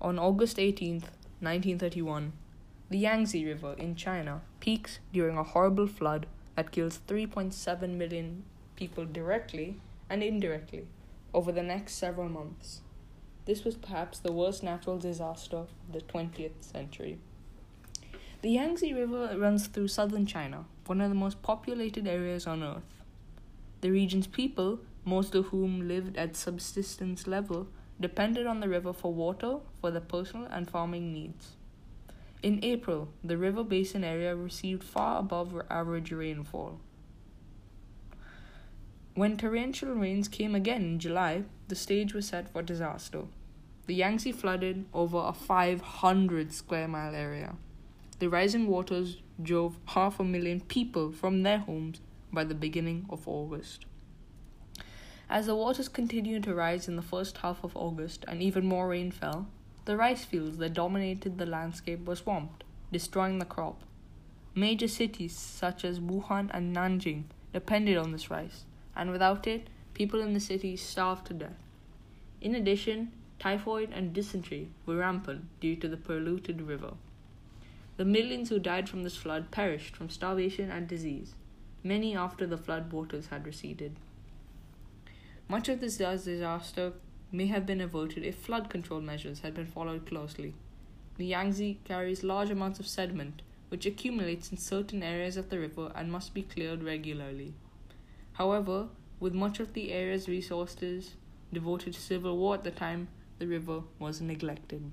August 18th, 1931, the Yangtze River in China peaks during a horrible flood that kills 3.7 million people directly and indirectly over the next several months. This was perhaps the worst natural disaster of the 20th century. The Yangtze River runs through southern China, one of the most populated areas on earth. The region's people, most of whom lived at subsistence level, depended on the river for water for their personal and farming needs. In April, the river basin area received far above average rainfall. When torrential rains came again in July, the stage was set for disaster. The Yangtze flooded over a 500 square mile area. The rising waters drove half a million people from their homes by the beginning of August. As the waters continued to rise in the first half of August and even more rain fell, the rice fields that dominated the landscape were swamped, destroying the crop. Major cities such as Wuhan and Nanjing depended on this rice, and without it, people in the cities starved to death. In addition, typhoid and dysentery were rampant due to the polluted river. The millions who died from this flood perished from starvation and disease, many after the flood waters had receded. Much of this disaster may have been averted if flood control measures had been followed closely. The Yangtze carries large amounts of sediment, which accumulates in certain areas of the river and must be cleared regularly. However, with much of the area's resources devoted to civil war at the time, the river was neglected.